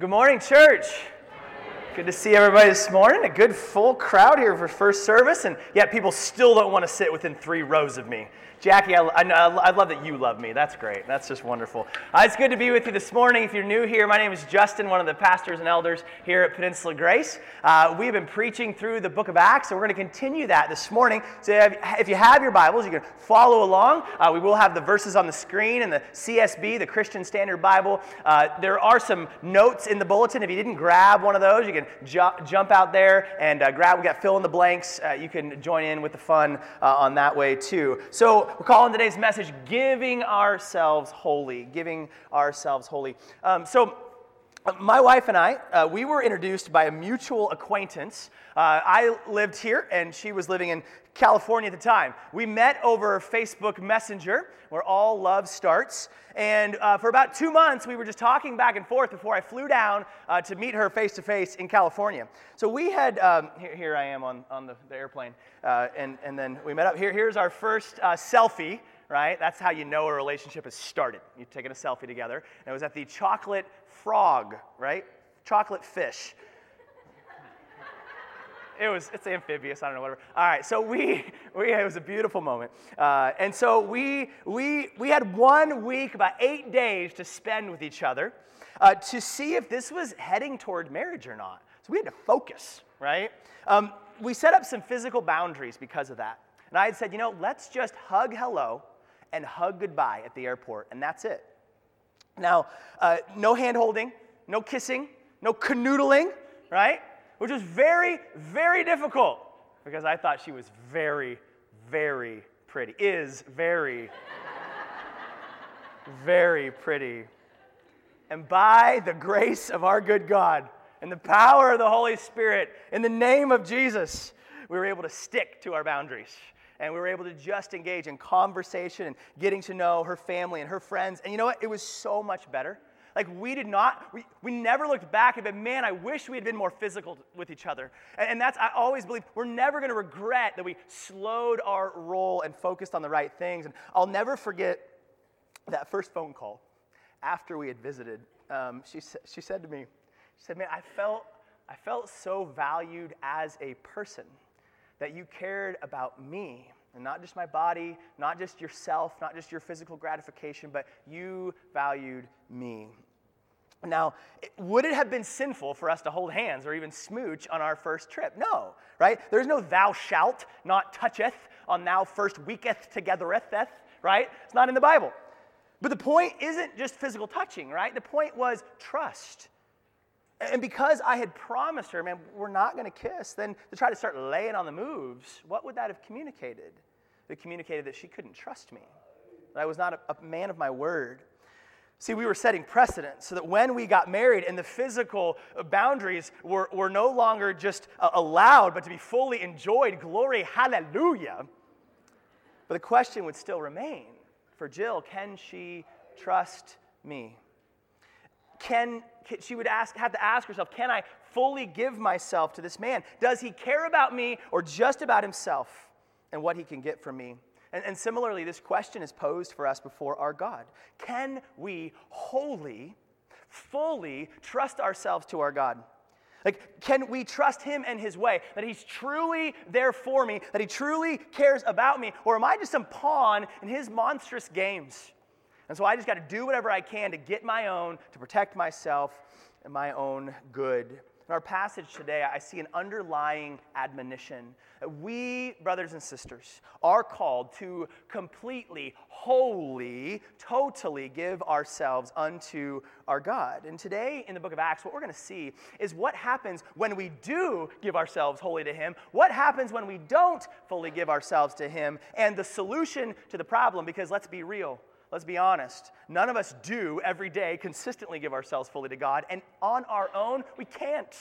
Good morning, church. Good to see everybody this morning. A good full crowd here for first service, and yet people still don't want to sit within three rows of me. Jackie, I, I, I, love that you love me. That's great. That's just wonderful. Uh, it's good to be with you this morning. If you're new here, my name is Justin, one of the pastors and elders here at Peninsula Grace. Uh, we have been preaching through the book of Acts, and we're going to continue that this morning. So if you have your Bibles, you can follow along. Uh, we will have the verses on the screen and the CSB, the Christian Standard Bible. Uh, there are some notes in the bulletin. If you didn't grab one of those, you can ju- jump out there and uh, grab. We got fill in the blanks. Uh, you can join in with the fun on that way too. So we're calling today's message Giving Ourselves Holy. Giving Ourselves Holy. Um, so, uh, my wife and I, uh, we were introduced by a mutual acquaintance. Uh, I lived here, and she was living in California at the time. We met over Facebook Messenger, where all love starts. And uh, for about two months, we were just talking back and forth before I flew down uh, to meet her face to face in California. So we had, um, here, here, I am on, on the, the airplane, uh, and, and then we met up. Here, here's our first uh, selfie, right? That's how you know a relationship has started. You've taken a selfie together. And it was at the chocolate frog, right? Chocolate fish it was it's amphibious. I don't know whatever. All right, so we we it was a beautiful moment, uh, and so we we we had one week, about eight days to spend with each other, uh, to see if this was heading toward marriage or not. So we had to focus, right? Um, we set up some physical boundaries because of that, and I had said, you know, let's just hug hello and hug goodbye at the airport, and that's it. Now, uh, no hand holding, no kissing, no canoodling, right? Which was very, very difficult because I thought she was very, very pretty. Is very, very pretty. And by the grace of our good God and the power of the Holy Spirit, in the name of Jesus, we were able to stick to our boundaries. And we were able to just engage in conversation and getting to know her family and her friends. And you know what? It was so much better like we did not, we, we never looked back and said, man, I wish we had been more physical with each other. And, and that's, I always believe, we're never going to regret that we slowed our roll and focused on the right things. And I'll never forget that first phone call after we had visited. Um, she, she said to me, she said, man, I felt, I felt so valued as a person that you cared about me and not just my body, not just yourself, not just your physical gratification, but you valued me. Now, would it have been sinful for us to hold hands or even smooch on our first trip? No, right? There's no thou shalt not toucheth on thou first weeketh togethereth, right? It's not in the Bible. But the point isn't just physical touching, right? The point was trust. And because I had promised her, man, we're not going to kiss, then to try to start laying on the moves, what would that have communicated? It communicated that she couldn't trust me, that I was not a, a man of my word. See, we were setting precedent so that when we got married and the physical boundaries were, were no longer just uh, allowed, but to be fully enjoyed, glory, hallelujah. But the question would still remain for Jill can she trust me? Can, she would ask, have to ask herself, can I fully give myself to this man? Does he care about me or just about himself and what he can get from me? And, and similarly, this question is posed for us before our God. Can we wholly, fully trust ourselves to our God? Like, can we trust him and his way? That he's truly there for me, that he truly cares about me? Or am I just some pawn in his monstrous games? And so I just got to do whatever I can to get my own, to protect myself and my own good. In our passage today, I see an underlying admonition we, brothers and sisters, are called to completely, wholly, totally give ourselves unto our God. And today in the book of Acts, what we're going to see is what happens when we do give ourselves wholly to Him, what happens when we don't fully give ourselves to Him, and the solution to the problem, because let's be real let's be honest, none of us do every day consistently give ourselves fully to God. And on our own, we can't.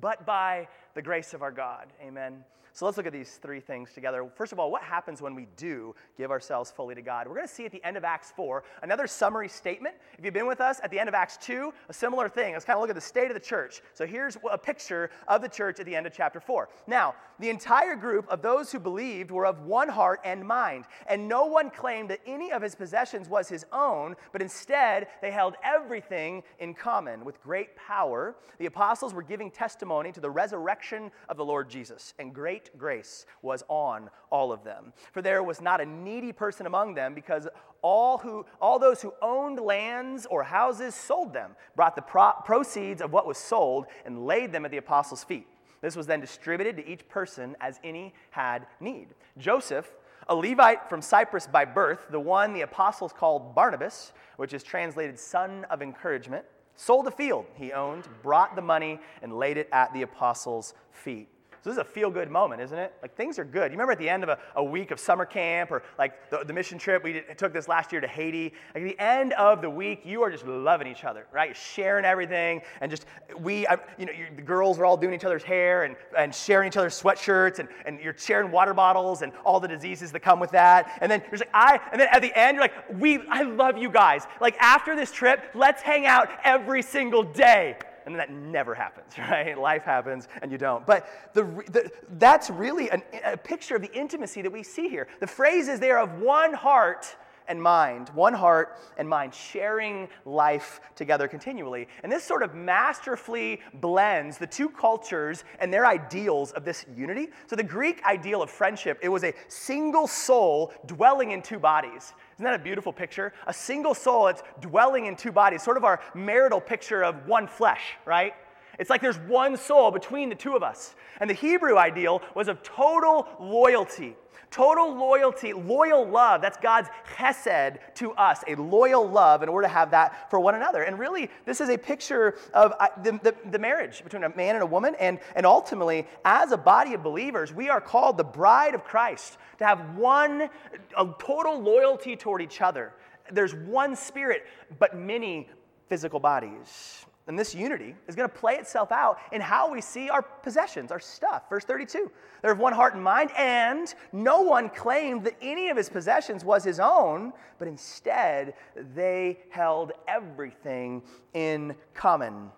But by the grace of our God. Amen. So let's look at these three things together. First of all, what happens when we do give ourselves fully to God? We're going to see at the end of Acts 4 another summary statement. If you've been with us at the end of Acts 2, a similar thing. Let's kind of look at the state of the church. So here's a picture of the church at the end of chapter 4. Now, the entire group of those who believed were of one heart and mind, and no one claimed that any of his possessions was his own, but instead they held everything in common. With great power, the apostles were giving testimony to the resurrection of the Lord Jesus, and great grace was on all of them. For there was not a needy person among them, because all, who, all those who owned lands or houses sold them, brought the pro- proceeds of what was sold, and laid them at the apostles' feet. This was then distributed to each person as any had need. Joseph, a Levite from Cyprus by birth, the one the apostles called Barnabas, which is translated son of encouragement, sold a field he owned, brought the money, and laid it at the apostles' feet. So this is a feel good moment, isn't it? Like things are good. You remember at the end of a, a week of summer camp or like the, the mission trip, we did, took this last year to Haiti. Like at the end of the week, you are just loving each other, right? You're sharing everything. And just, we, I, you know, the girls are all doing each other's hair and, and sharing each other's sweatshirts and, and you're sharing water bottles and all the diseases that come with that. And then you're like, I, and then at the end, you're like, we, I love you guys. Like after this trip, let's hang out every single day and that never happens, right? Life happens and you don't. But the, the, that's really an, a picture of the intimacy that we see here. The phrase is there of one heart and mind, one heart and mind, sharing life together continually. And this sort of masterfully blends the two cultures and their ideals of this unity. So the Greek ideal of friendship, it was a single soul dwelling in two bodies. Isn't that a beautiful picture? A single soul that's dwelling in two bodies, sort of our marital picture of one flesh, right? It's like there's one soul between the two of us. And the Hebrew ideal was of total loyalty. Total loyalty, loyal love. That's God's chesed to us, a loyal love, in we're to have that for one another. And really, this is a picture of uh, the, the, the, marriage between a man and a woman. And, and ultimately, as a body of believers, we are called the bride of Christ to have one a total loyalty toward each other. There's one spirit, but many physical bodies. And this unity is going to play itself out in how we see our possessions, our stuff. Verse 32 They're of one heart and mind, and no one claimed that any of his possessions was his own, but instead they held everything in common.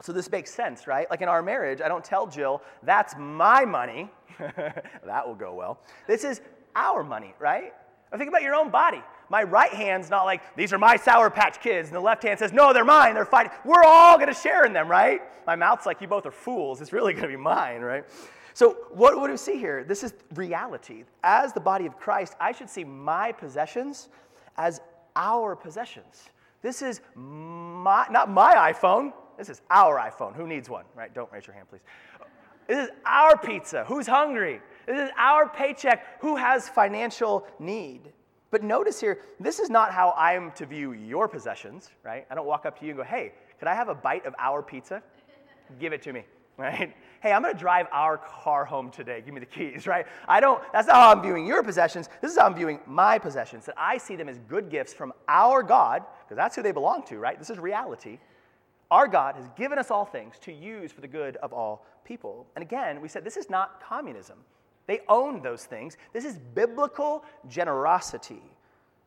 So this makes sense, right? Like in our marriage, I don't tell Jill, that's my money. that will go well. This is our money, right? Now think about your own body my right hand's not like, these are my Sour Patch kids. And the left hand says, no, they're mine. They're fighting. We're all going to share in them, right? My mouth's like, you both are fools. It's really going to be mine, right? So, what, what do we see here? This is reality. As the body of Christ, I should see my possessions as our possessions. This is my, not my iPhone. This is our iPhone. Who needs one, right? Don't raise your hand, please. This is our pizza. Who's hungry? This is our paycheck. Who has financial need? But notice here, this is not how I'm to view your possessions, right? I don't walk up to you and go, hey, could I have a bite of our pizza? Give it to me, right? Hey, I'm gonna drive our car home today. Give me the keys, right? I don't, that's not how I'm viewing your possessions. This is how I'm viewing my possessions, that I see them as good gifts from our God, because that's who they belong to, right? This is reality. Our God has given us all things to use for the good of all people. And again, we said this is not communism. They own those things. This is biblical generosity.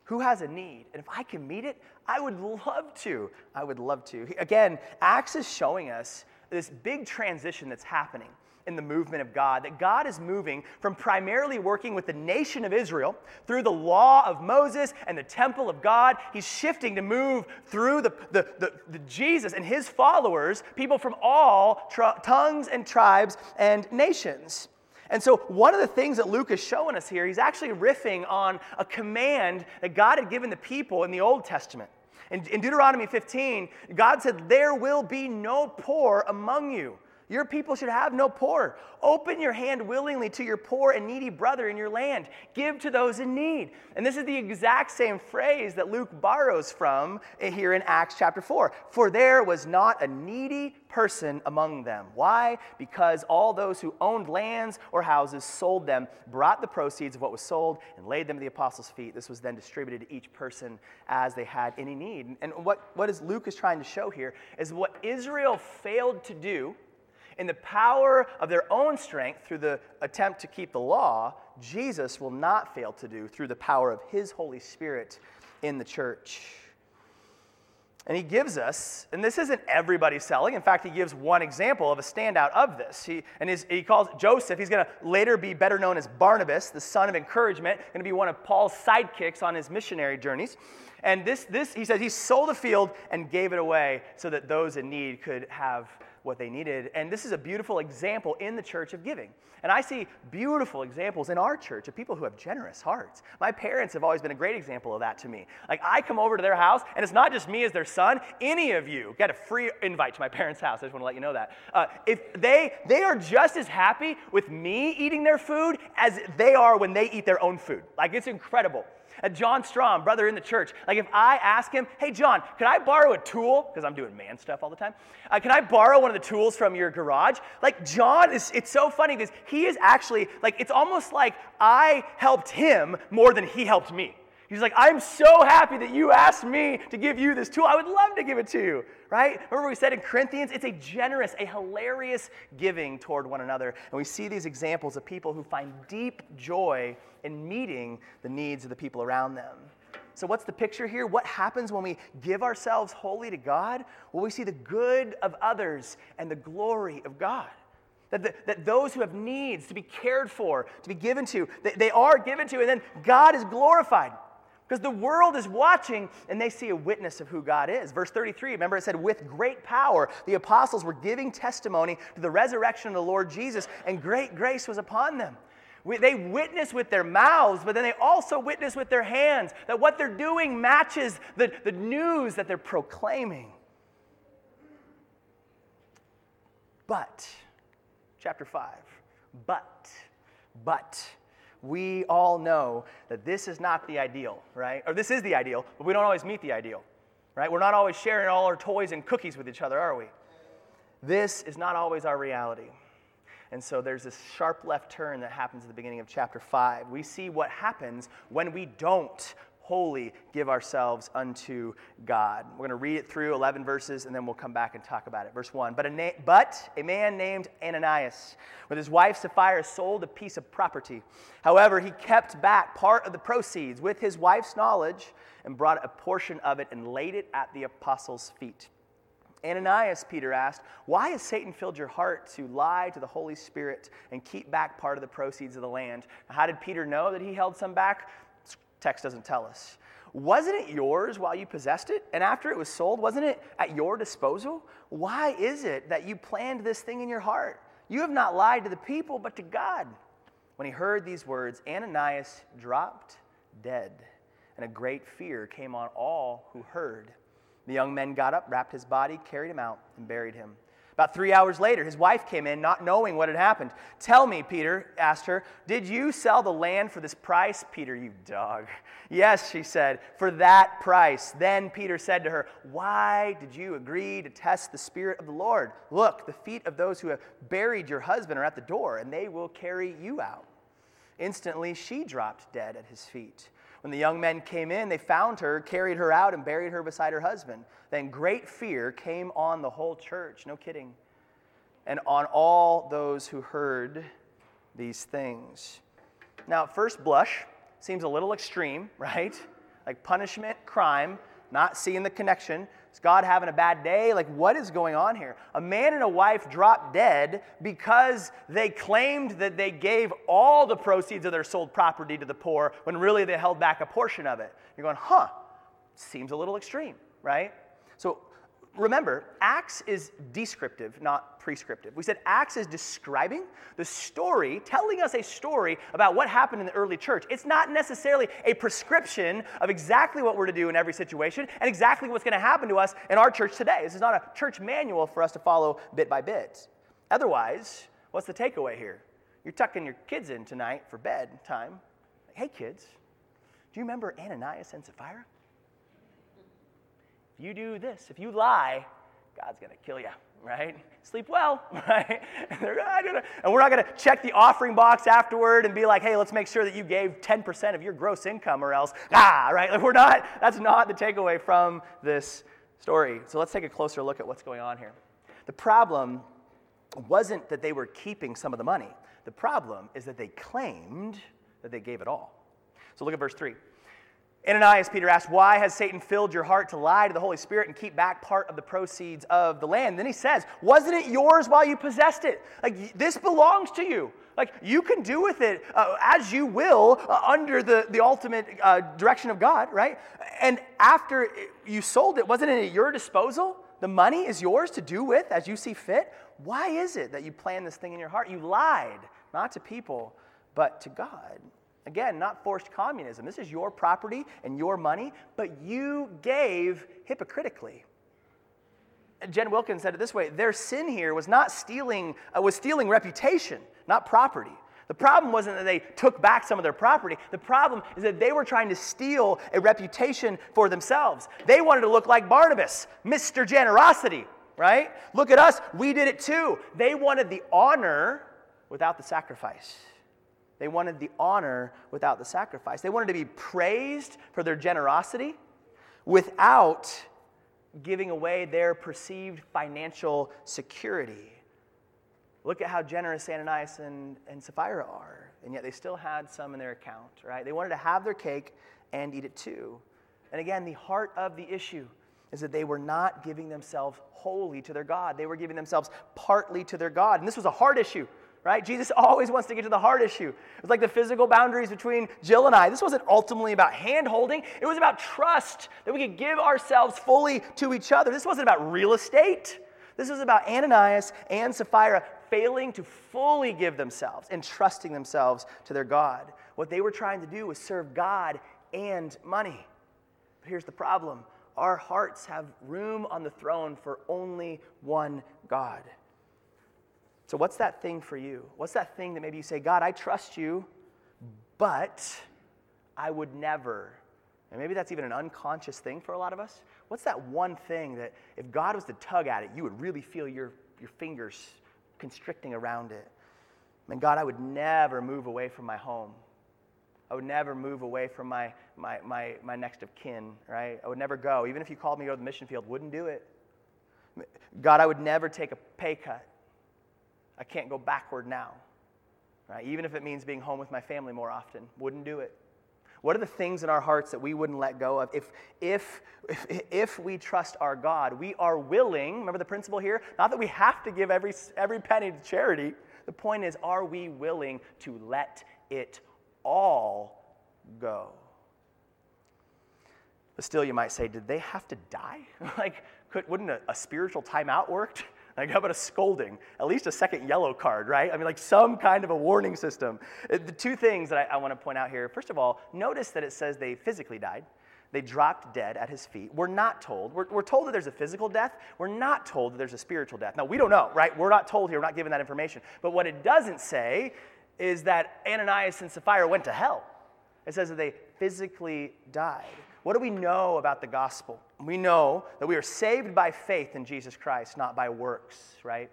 Who has a need? And if I can meet it, I would love to. I would love to. Again, Acts is showing us this big transition that's happening in the movement of God, that God is moving from primarily working with the nation of Israel through the law of Moses and the temple of God. He's shifting to move through the, the, the, the Jesus and his followers, people from all tongues and tribes and nations. And so, one of the things that Luke is showing us here, he's actually riffing on a command that God had given the people in the Old Testament. In, in Deuteronomy 15, God said, There will be no poor among you. Your people should have no poor. Open your hand willingly to your poor and needy brother in your land. Give to those in need. And this is the exact same phrase that Luke borrows from here in Acts chapter 4. For there was not a needy person among them. Why? Because all those who owned lands or houses sold them, brought the proceeds of what was sold, and laid them at the apostles' feet. This was then distributed to each person as they had any need. And what, what is Luke is trying to show here is what Israel failed to do in the power of their own strength through the attempt to keep the law, Jesus will not fail to do through the power of his Holy Spirit in the church. And he gives us, and this isn't everybody selling. In fact, he gives one example of a standout of this. He, and his, he calls Joseph, he's going to later be better known as Barnabas, the son of encouragement, going to be one of Paul's sidekicks on his missionary journeys. And this, this, he says, he sold a field and gave it away so that those in need could have what they needed. And this is a beautiful example in the church of giving. And I see beautiful examples in our church of people who have generous hearts. My parents have always been a great example of that to me. Like I come over to their house, and it's not just me as their son. Any of you get a free invite to my parents' house. I just want to let you know that. Uh, if they they are just as happy with me eating their food as they are when they eat their own food. Like it's incredible. John Strom, brother in the church, like if I ask him, hey, John, can I borrow a tool? Because I'm doing man stuff all the time. Uh, can I borrow one of the tools from your garage? Like, John is, it's so funny because he is actually, like, it's almost like I helped him more than he helped me. He's like, I'm so happy that you asked me to give you this tool. I would love to give it to you, right? Remember we said in Corinthians, it's a generous, a hilarious giving toward one another. And we see these examples of people who find deep joy in meeting the needs of the people around them. So, what's the picture here? What happens when we give ourselves wholly to God? Well, we see the good of others and the glory of God. That, the, that those who have needs to be cared for, to be given to, they, they are given to, and then God is glorified. Because the world is watching and they see a witness of who God is. Verse 33, remember it said, with great power, the apostles were giving testimony to the resurrection of the Lord Jesus, and great grace was upon them. We, they witness with their mouths, but then they also witness with their hands that what they're doing matches the, the news that they're proclaiming. But, chapter 5, but, but, we all know that this is not the ideal, right? Or this is the ideal, but we don't always meet the ideal, right? We're not always sharing all our toys and cookies with each other, are we? This is not always our reality. And so there's this sharp left turn that happens at the beginning of chapter 5. We see what happens when we don't wholly give ourselves unto God. We're going to read it through 11 verses and then we'll come back and talk about it. Verse 1 But a, na- but a man named Ananias, with his wife Sapphira, sold a piece of property. However, he kept back part of the proceeds with his wife's knowledge and brought a portion of it and laid it at the apostles' feet. Ananias, Peter asked, Why has Satan filled your heart to lie to the Holy Spirit and keep back part of the proceeds of the land? How did Peter know that he held some back? Text doesn't tell us. Wasn't it yours while you possessed it? And after it was sold, wasn't it at your disposal? Why is it that you planned this thing in your heart? You have not lied to the people, but to God. When he heard these words, Ananias dropped dead, and a great fear came on all who heard. The young men got up, wrapped his body, carried him out, and buried him. About three hours later, his wife came in, not knowing what had happened. Tell me, Peter asked her, did you sell the land for this price? Peter, you dog. Yes, she said, for that price. Then Peter said to her, Why did you agree to test the Spirit of the Lord? Look, the feet of those who have buried your husband are at the door, and they will carry you out. Instantly, she dropped dead at his feet. When the young men came in, they found her, carried her out, and buried her beside her husband. Then great fear came on the whole church, no kidding, and on all those who heard these things. Now, first blush, seems a little extreme, right? Like punishment, crime, not seeing the connection. Is God having a bad day? Like, what is going on here? A man and a wife dropped dead because they claimed that they gave all the proceeds of their sold property to the poor when really they held back a portion of it. You're going, huh, seems a little extreme, right? So, remember, Acts is descriptive, not prescriptive. We said Acts is describing the story, telling us a story about what happened in the early church. It's not necessarily a prescription of exactly what we're to do in every situation and exactly what's going to happen to us in our church today. This is not a church manual for us to follow bit by bit. Otherwise, what's the takeaway here? You're tucking your kids in tonight for bed time. Hey, kids, do you remember Ananias and Sapphira? You do this, if you lie, God's going to kill you, right? Sleep well, right? And, and we're not going to check the offering box afterward and be like, hey, let's make sure that you gave 10% of your gross income or else, ah, right? Like we're not, that's not the takeaway from this story. So let's take a closer look at what's going on here. The problem wasn't that they were keeping some of the money. The problem is that they claimed that they gave it all. So look at verse 3. Ananias, Peter asked, Why has Satan filled your heart to lie to the Holy Spirit and keep back part of the proceeds of the land? Then he says, Wasn't it yours while you possessed it? Like, this belongs to you. Like, you can do with it uh, as you will uh, under the, the ultimate uh, direction of God, right? And after you sold it, wasn't it at your disposal? The money is yours to do with as you see fit. Why is it that you plan this thing in your heart? You lied, not to people, but to God. Again, not forced communism. This is your property and your money, but you gave hypocritically. Jen Wilkins said it this way: their sin here was not stealing, uh, was stealing reputation, not property. The problem wasn't that they took back some of their property. The problem is that they were trying to steal a reputation for themselves. They wanted to look like Barnabas, Mr. Generosity, right? Look at us, we did it too. They wanted the honor without the sacrifice. They wanted the honor without the sacrifice. They wanted to be praised for their generosity without giving away their perceived financial security. Look at how generous Ananias and, and Sapphira are, and yet they still had some in their account, right? They wanted to have their cake and eat it too. And again, the heart of the issue is that they were not giving themselves wholly to their God. They were giving themselves partly to their God. And this was a hard issue right? Jesus always wants to get to the heart issue. It was like the physical boundaries between Jill and I. This wasn't ultimately about hand holding, it was about trust that we could give ourselves fully to each other. This wasn't about real estate. This was about Ananias and Sapphira failing to fully give themselves and trusting themselves to their God. What they were trying to do was serve God and money. But here's the problem our hearts have room on the throne for only one God. So, what's that thing for you? What's that thing that maybe you say, God, I trust you, but I would never. And maybe that's even an unconscious thing for a lot of us. What's that one thing that if God was to tug at it, you would really feel your, your fingers constricting around it? And God, I would never move away from my home. I would never move away from my, my, my, my next of kin, right? I would never go. Even if you called me to go to the mission field, wouldn't do it. God, I would never take a pay cut. I can't go backward now. Right? Even if it means being home with my family more often, wouldn't do it. What are the things in our hearts that we wouldn't let go of? If, if, if, if we trust our God, we are willing, remember the principle here? Not that we have to give every, every penny to charity. The point is, are we willing to let it all go? But still, you might say, did they have to die? like, could, wouldn't a, a spiritual timeout work? Like, how about a scolding? At least a second yellow card, right? I mean, like some kind of a warning system. Uh, the two things that I, I want to point out here first of all, notice that it says they physically died. They dropped dead at his feet. We're not told. We're, we're told that there's a physical death. We're not told that there's a spiritual death. Now, we don't know, right? We're not told here. We're not given that information. But what it doesn't say is that Ananias and Sapphira went to hell. It says that they physically died. What do we know about the gospel? We know that we are saved by faith in Jesus Christ, not by works, right?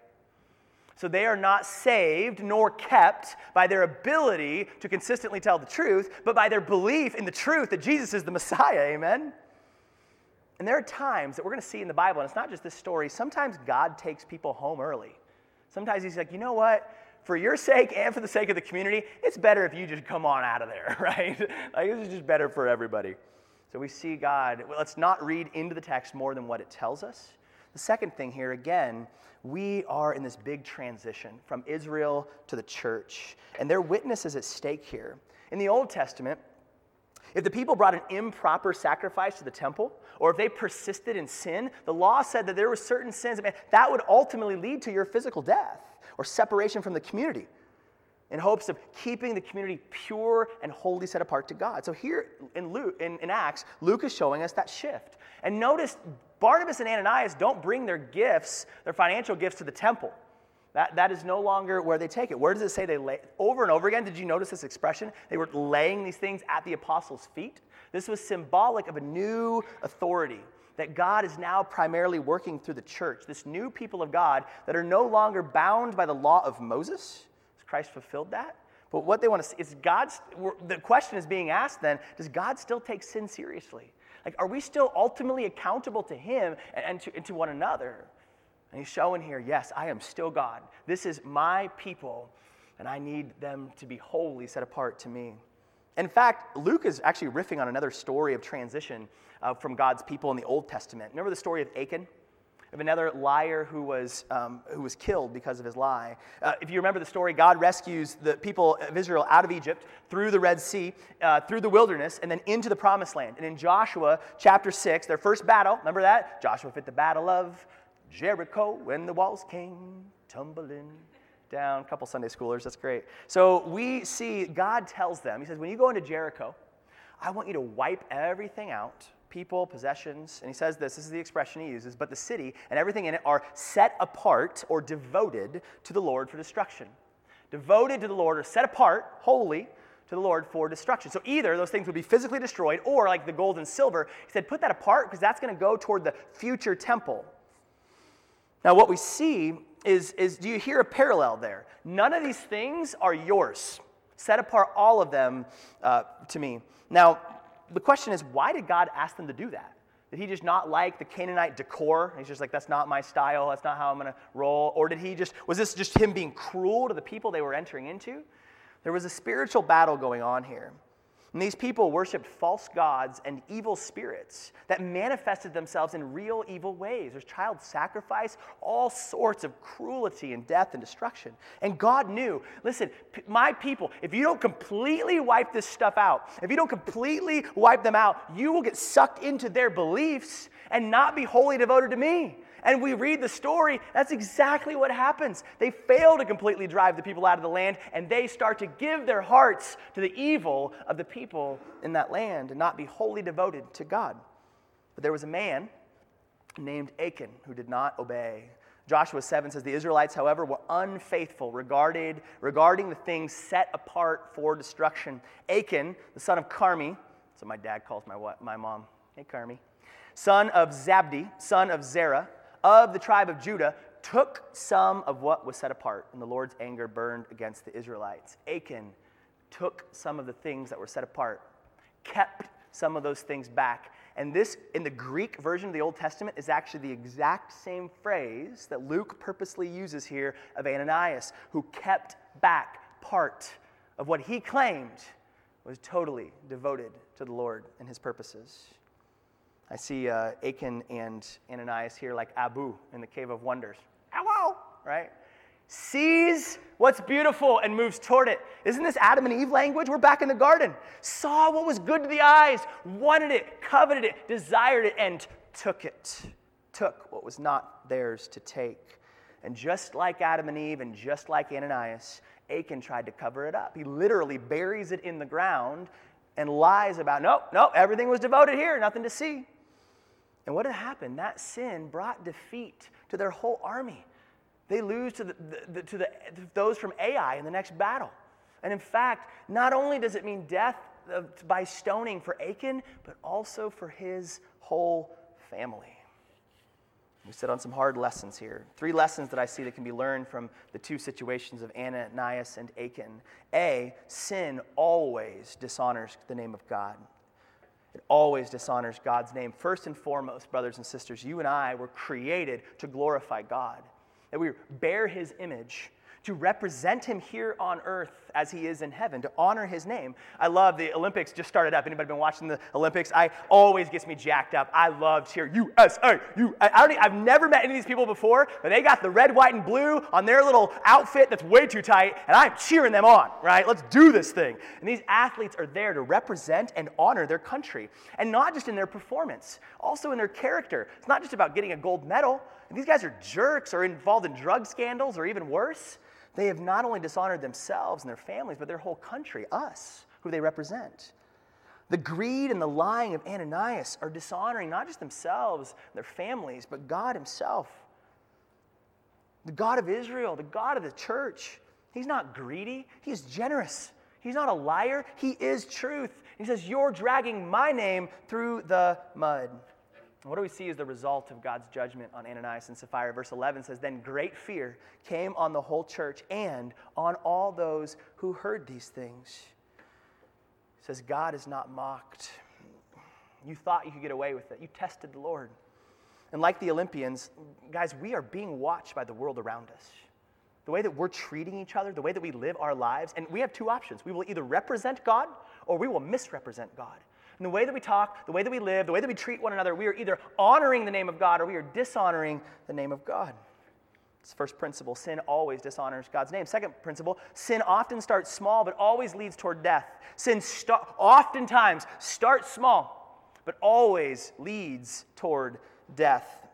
So they are not saved nor kept by their ability to consistently tell the truth, but by their belief in the truth that Jesus is the Messiah, amen? And there are times that we're going to see in the Bible, and it's not just this story, sometimes God takes people home early. Sometimes He's like, you know what? For your sake and for the sake of the community, it's better if you just come on out of there, right? like, this is just better for everybody. So we see God. Let's not read into the text more than what it tells us. The second thing here, again, we are in this big transition from Israel to the church, and their witness is at stake here. In the Old Testament, if the people brought an improper sacrifice to the temple, or if they persisted in sin, the law said that there were certain sins that would ultimately lead to your physical death or separation from the community in hopes of keeping the community pure and wholly set apart to God. So here in, Luke, in, in Acts, Luke is showing us that shift. And notice Barnabas and Ananias don't bring their gifts, their financial gifts, to the temple. That, that is no longer where they take it. Where does it say they lay? Over and over again, did you notice this expression? They were laying these things at the apostles' feet. This was symbolic of a new authority that God is now primarily working through the church, this new people of God that are no longer bound by the law of Moses, Christ fulfilled that? But what they want to see is God's, the question is being asked then, does God still take sin seriously? Like, are we still ultimately accountable to Him and, to, and to one another? And he's showing here, yes, I am still God. This is my people, and I need them to be wholly set apart to me. In fact, Luke is actually riffing on another story of transition uh, from God's people in the Old Testament. Remember the story of Achan? Of another liar who was, um, who was killed because of his lie. Uh, if you remember the story, God rescues the people of Israel out of Egypt through the Red Sea, uh, through the wilderness, and then into the promised land. And in Joshua chapter 6, their first battle, remember that? Joshua fit the battle of Jericho when the walls came tumbling down. A couple Sunday schoolers, that's great. So we see God tells them, He says, when you go into Jericho, I want you to wipe everything out people, possessions. And he says this this is the expression he uses, but the city and everything in it are set apart or devoted to the Lord for destruction. Devoted to the Lord or set apart, holy, to the Lord for destruction. So either those things would be physically destroyed, or like the gold and silver, he said, put that apart because that's going to go toward the future temple. Now, what we see is, is do you hear a parallel there? None of these things are yours. Set apart all of them uh, to me. Now, the question is, why did God ask them to do that? Did he just not like the Canaanite decor? He's just like, that's not my style, that's not how I'm gonna roll. Or did he just, was this just him being cruel to the people they were entering into? There was a spiritual battle going on here. And these people worshiped false gods and evil spirits that manifested themselves in real evil ways. There's child sacrifice, all sorts of cruelty and death and destruction. And God knew listen, my people, if you don't completely wipe this stuff out, if you don't completely wipe them out, you will get sucked into their beliefs and not be wholly devoted to me and we read the story, that's exactly what happens. They fail to completely drive the people out of the land, and they start to give their hearts to the evil of the people in that land and not be wholly devoted to God. But there was a man named Achan who did not obey. Joshua 7 says the Israelites, however, were unfaithful regarded, regarding the things set apart for destruction. Achan, the son of Carmi, so my dad calls my, my mom, hey Carmi, son of Zabdi, son of Zerah, of the tribe of Judah took some of what was set apart, and the Lord's anger burned against the Israelites. Achan took some of the things that were set apart, kept some of those things back. And this, in the Greek version of the Old Testament, is actually the exact same phrase that Luke purposely uses here of Ananias, who kept back part of what he claimed was totally devoted to the Lord and his purposes. I see uh, Achan and Ananias here like Abu in the Cave of Wonders. Hello, right? Sees what's beautiful and moves toward it. Isn't this Adam and Eve language? We're back in the garden. Saw what was good to the eyes, wanted it, coveted it, desired it, and took it. Took what was not theirs to take. And just like Adam and Eve, and just like Ananias, Achan tried to cover it up. He literally buries it in the ground and lies about, nope, nope, everything was devoted here, nothing to see. And what had happened? That sin brought defeat to their whole army. They lose to, the, the, to, the, those from Ai in the next battle. And in fact, not only does it mean death by stoning for Achan, but also for his whole family. We sit on some hard lessons here. Three lessons that I see that can be learned from the two situations of Ananias and Achan. A, sin always dishonors the name of God. It always dishonors God's name. First and foremost, brothers and sisters, you and I were created to glorify God, that we bear his image to represent him here on earth as he is in heaven, to honor his name. I love the Olympics just started up. Anybody been watching the Olympics? I always gets me jacked up. I love cheer USA. You, I, don't, I've never met any of these people before, but they got the red, white, and blue on their little outfit that's way too tight, and I'm cheering them on, right? Let's do this thing. And these athletes are there to represent and honor their country, and not just in their performance, also in their character. It's not just about getting a gold medal. These guys are jerks or involved in drug scandals or even worse. They have not only dishonored themselves and their families, but their whole country, us, who they represent. The greed and the lying of Ananias are dishonoring not just themselves, their families, but God Himself. The God of Israel, the God of the church. He's not greedy, He's generous. He's not a liar, He is truth. He says, You're dragging my name through the mud. What do we see as the result of God's judgment on Ananias and Sapphira? Verse 11 says, Then great fear came on the whole church and on all those who heard these things. It says, God is not mocked. You thought you could get away with it. You tested the Lord. And like the Olympians, guys, we are being watched by the world around us. The way that we're treating each other, the way that we live our lives, and we have two options. We will either represent God or we will misrepresent God. The way that we talk, the way that we live, the way that we treat one another, we are either honoring the name of God or we are dishonoring the name of God. It's the first principle sin always dishonors God's name. Second principle sin often starts small but always leads toward death. Sin st- oftentimes starts small but always leads toward death.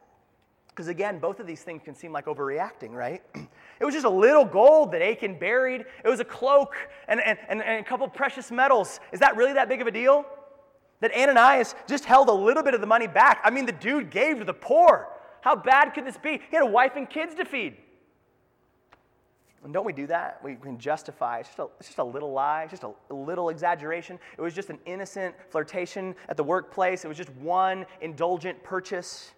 Because again, both of these things can seem like overreacting, right? It was just a little gold that Achan buried. It was a cloak and, and, and a couple precious metals. Is that really that big of a deal? That Ananias just held a little bit of the money back. I mean, the dude gave to the poor. How bad could this be? He had a wife and kids to feed. And don't we do that? We can justify. It's just a, it's just a little lie, just a, a, little exaggeration. It was just an innocent flirtation at the workplace. It was just one indulgent purchase.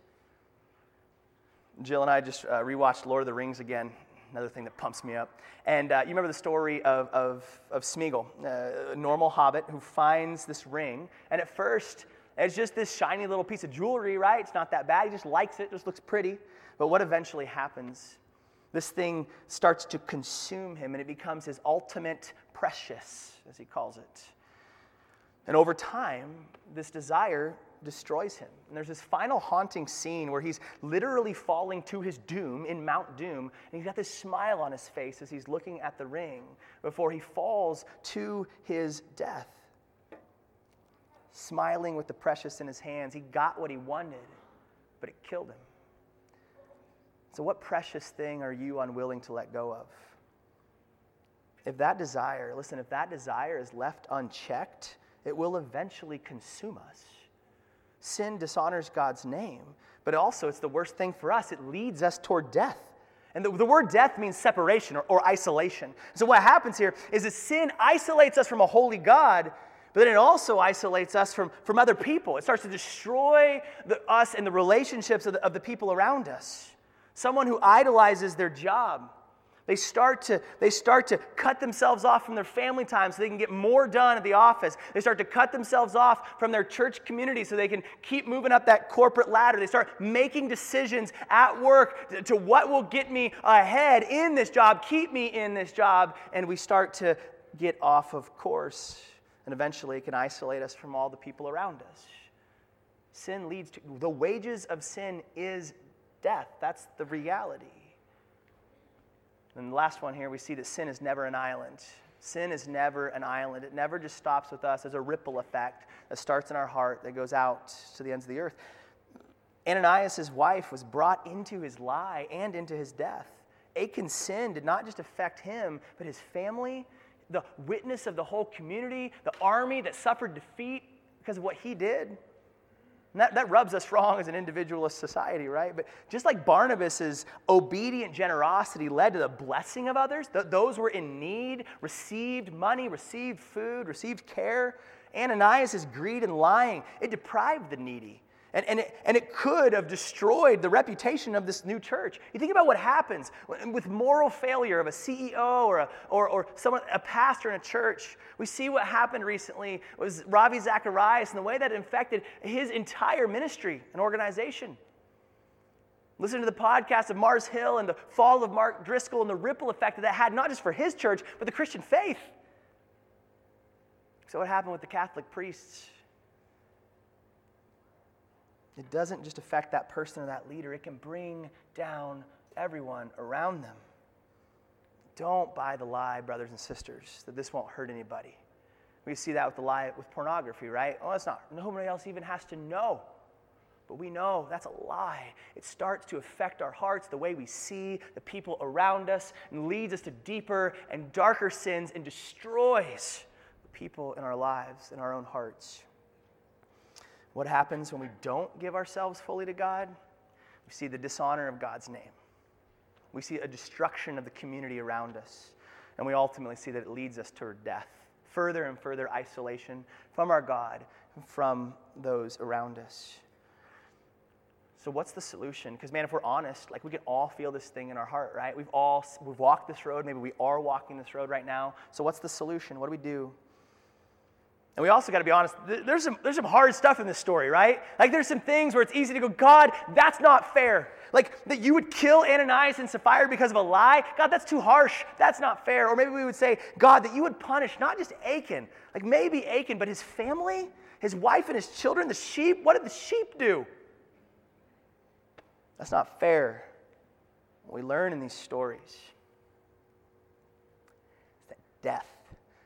Jill and I just uh, rewatched Lord of the Rings again. Another thing that pumps me up. And uh, you remember the story of, of, of Smeagol, uh, a normal hobbit who finds this ring. And at first, it's just this shiny little piece of jewelry, right? It's not that bad. He just likes it, just looks pretty. But what eventually happens this thing starts to consume him and it becomes his ultimate precious, as he calls it. And over time, this desire destroys him. And there's this final haunting scene where he's literally falling to his doom in Mount Doom, and he's got this smile on his face as he's looking at the ring before he falls to his death. Smiling with the precious in his hands, he got what he wanted, but it killed him. So, what precious thing are you unwilling to let go of? If that desire, listen, if that desire is left unchecked, it will eventually consume us. Sin dishonors God's name, but also it's the worst thing for us. It leads us toward death. And the, the word death means separation or, or isolation. So, what happens here is that sin isolates us from a holy God, but then it also isolates us from, from other people. It starts to destroy the, us and the relationships of the, of the people around us someone who idolizes their job. They start, to, they start to cut themselves off from their family time so they can get more done at the office. They start to cut themselves off from their church community so they can keep moving up that corporate ladder. They start making decisions at work to what will get me ahead in this job, keep me in this job, and we start to get off of course. And eventually it can isolate us from all the people around us. Sin leads to the wages of sin is death. That's the reality. And the last one here, we see that sin is never an island. Sin is never an island. It never just stops with us. There's a ripple effect that starts in our heart that goes out to the ends of the earth. Ananias' wife was brought into his lie and into his death. Achan's sin did not just affect him, but his family, the witness of the whole community, the army that suffered defeat because of what he did. And that, that rubs us wrong as an individualist society, right? But just like Barnabas' obedient generosity led to the blessing of others, th- those were in need, received money, received food, received care. Ananias' greed and lying, it deprived the needy. And, and, it, and it could have destroyed the reputation of this new church. You think about what happens with moral failure of a CEO or, a, or, or someone, a pastor in a church. We see what happened recently was Ravi Zacharias and the way that it infected his entire ministry and organization. Listen to the podcast of Mars Hill and the fall of Mark Driscoll and the ripple effect that that had, not just for his church, but the Christian faith. So, what happened with the Catholic priests? It doesn't just affect that person or that leader, it can bring down everyone around them. Don't buy the lie, brothers and sisters, that this won't hurt anybody. We see that with the lie with pornography, right? Oh, it's not. Nobody else even has to know. But we know that's a lie. It starts to affect our hearts, the way we see the people around us, and leads us to deeper and darker sins and destroys the people in our lives, in our own hearts. What happens when we don't give ourselves fully to God? We see the dishonor of God's name. We see a destruction of the community around us. And we ultimately see that it leads us toward death, further and further isolation from our God, from those around us. So what's the solution? Because man, if we're honest, like we can all feel this thing in our heart, right? We've all we've walked this road. Maybe we are walking this road right now. So what's the solution? What do we do? And we also got to be honest, there's some, there's some hard stuff in this story, right? Like there's some things where it's easy to go, God, that's not fair. Like that you would kill Ananias and Sapphira because of a lie. God, that's too harsh. That's not fair. Or maybe we would say, God, that you would punish not just Achan, like maybe Achan, but his family, his wife and his children, the sheep. What did the sheep do? That's not fair. What we learn in these stories is that death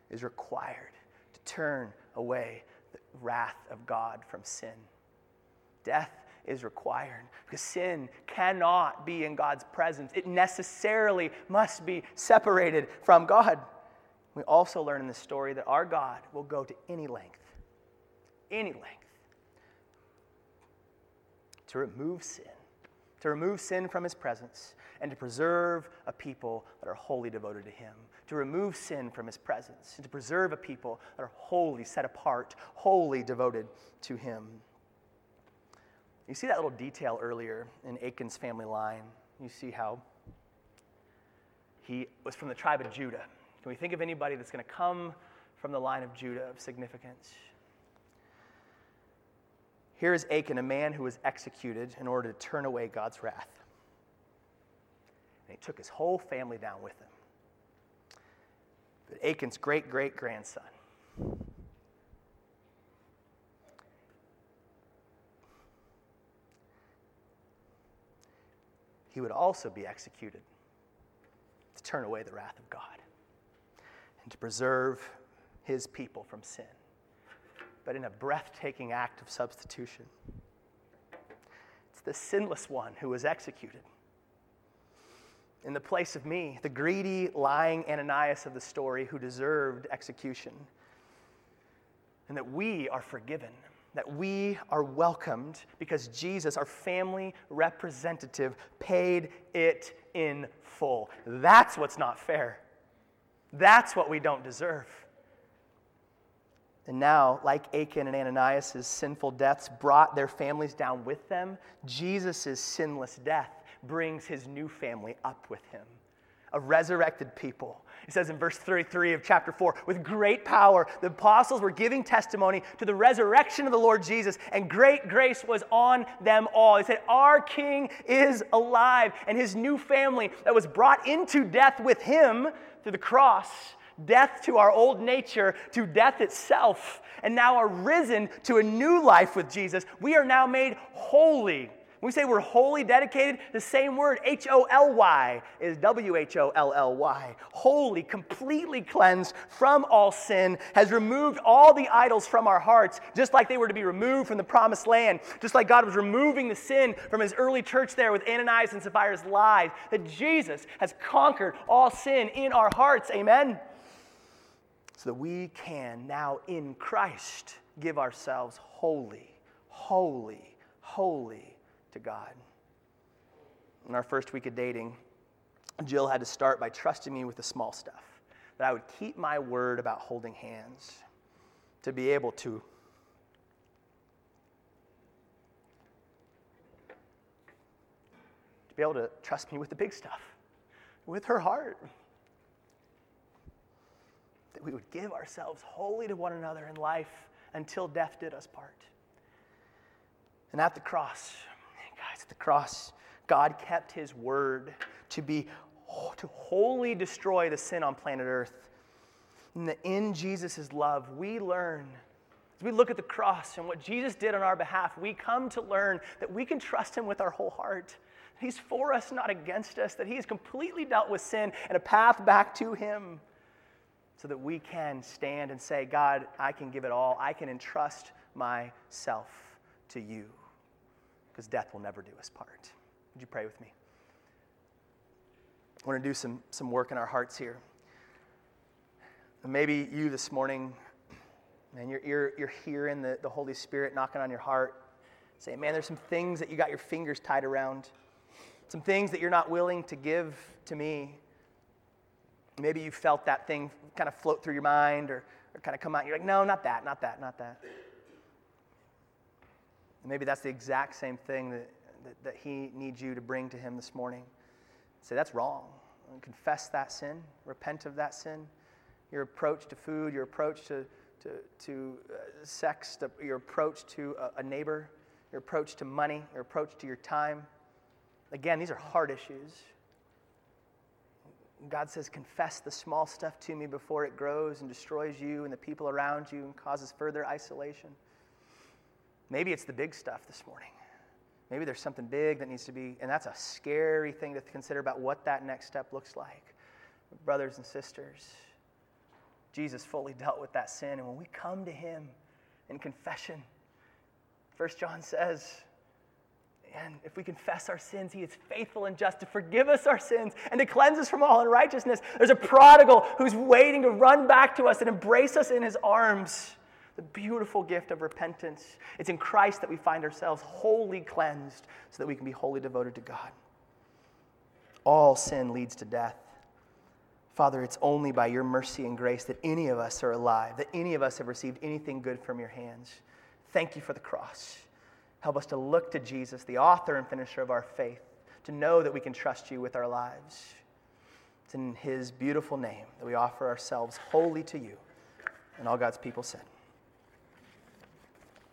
is required to turn away the wrath of God from sin. Death is required because sin cannot be in God's presence. It necessarily must be separated from God. We also learn in this story that our God will go to any length, any length, to remove sin, to remove sin from his presence, and to preserve a people that are wholly devoted to him, to remove sin from his presence, and to preserve a people that are wholly set apart, wholly devoted to him. You see that little detail earlier in Achan's family line. You see how he was from the tribe of Judah. Can we think of anybody that's going to come from the line of Judah of significance? Here is Achan, a man who was executed in order to turn away God's wrath. And he took his whole family down with him. But Achan's great great grandson, he would also be executed to turn away the wrath of God and to preserve his people from sin, but in a breathtaking act of substitution. It's the sinless one who was executed in the place of me, the greedy, lying Ananias of the story who deserved execution. And that we are forgiven, that we are welcomed because Jesus, our family representative, paid it in full. That's what's not fair. That's what we don't deserve. And now, like Achan and Ananias' sinful deaths brought their families down with them, Jesus' sinless death brings his new family up with him, a resurrected people. It says in verse 33 of chapter 4 with great power, the apostles were giving testimony to the resurrection of the Lord Jesus, and great grace was on them all. He said, Our King is alive, and his new family that was brought into death with him through the cross death to our old nature, to death itself, and now are risen to a new life with Jesus. We are now made holy when we say we're wholly dedicated, the same word, H O L Y, is W H O L L Y. Holy, completely cleansed from all sin, has removed all the idols from our hearts, just like they were to be removed from the promised land, just like God was removing the sin from his early church there with Ananias and Sapphira's lies, that Jesus has conquered all sin in our hearts. Amen? So that we can now in Christ give ourselves holy, holy, holy to God. In our first week of dating, Jill had to start by trusting me with the small stuff that I would keep my word about holding hands, to be able to to be able to trust me with the big stuff, with her heart. That we would give ourselves wholly to one another in life until death did us part. And at the cross, Guys, at the cross, God kept his word to be to wholly destroy the sin on planet Earth. And in Jesus' love, we learn as we look at the cross and what Jesus did on our behalf, we come to learn that we can trust him with our whole heart. He's for us, not against us, that he has completely dealt with sin and a path back to him so that we can stand and say, God, I can give it all. I can entrust myself to you because death will never do us part. Would you pray with me? I want to do some, some work in our hearts here. Maybe you this morning, man, you're, you're, you're hearing the, the Holy Spirit knocking on your heart, saying, man, there's some things that you got your fingers tied around, some things that you're not willing to give to me. Maybe you felt that thing kind of float through your mind or, or kind of come out. You're like, no, not that, not that, not that. Maybe that's the exact same thing that, that, that, He needs you to bring to Him this morning. Say, that's wrong. Confess that sin, repent of that sin. Your approach to food, your approach to to, to uh, sex, to your approach to a, a neighbor, your approach to money, your approach to your time. Again, these are hard issues. God says, Confess the small stuff to me before it grows and destroys you and the people around you and causes further isolation. Maybe it's the big stuff this morning. Maybe there's something big that needs to be, and that's a scary thing to consider about what that next step looks like. Brothers and sisters, Jesus fully dealt with that sin. And when we come to him in confession, First John says, and if we confess our sins, he is faithful and just to forgive us our sins and to cleanse us from all unrighteousness. There's a prodigal who's waiting to run back to us and embrace us in his arms. The beautiful gift of repentance. It's in Christ that we find ourselves wholly cleansed so that we can be wholly devoted to God. All sin leads to death. Father, it's only by your mercy and grace that any of us are alive, that any of us have received anything good from your hands. Thank you for the cross. Help us to look to Jesus, the author and finisher of our faith, to know that we can trust you with our lives. It's in his beautiful name that we offer ourselves wholly to you. And all God's people said.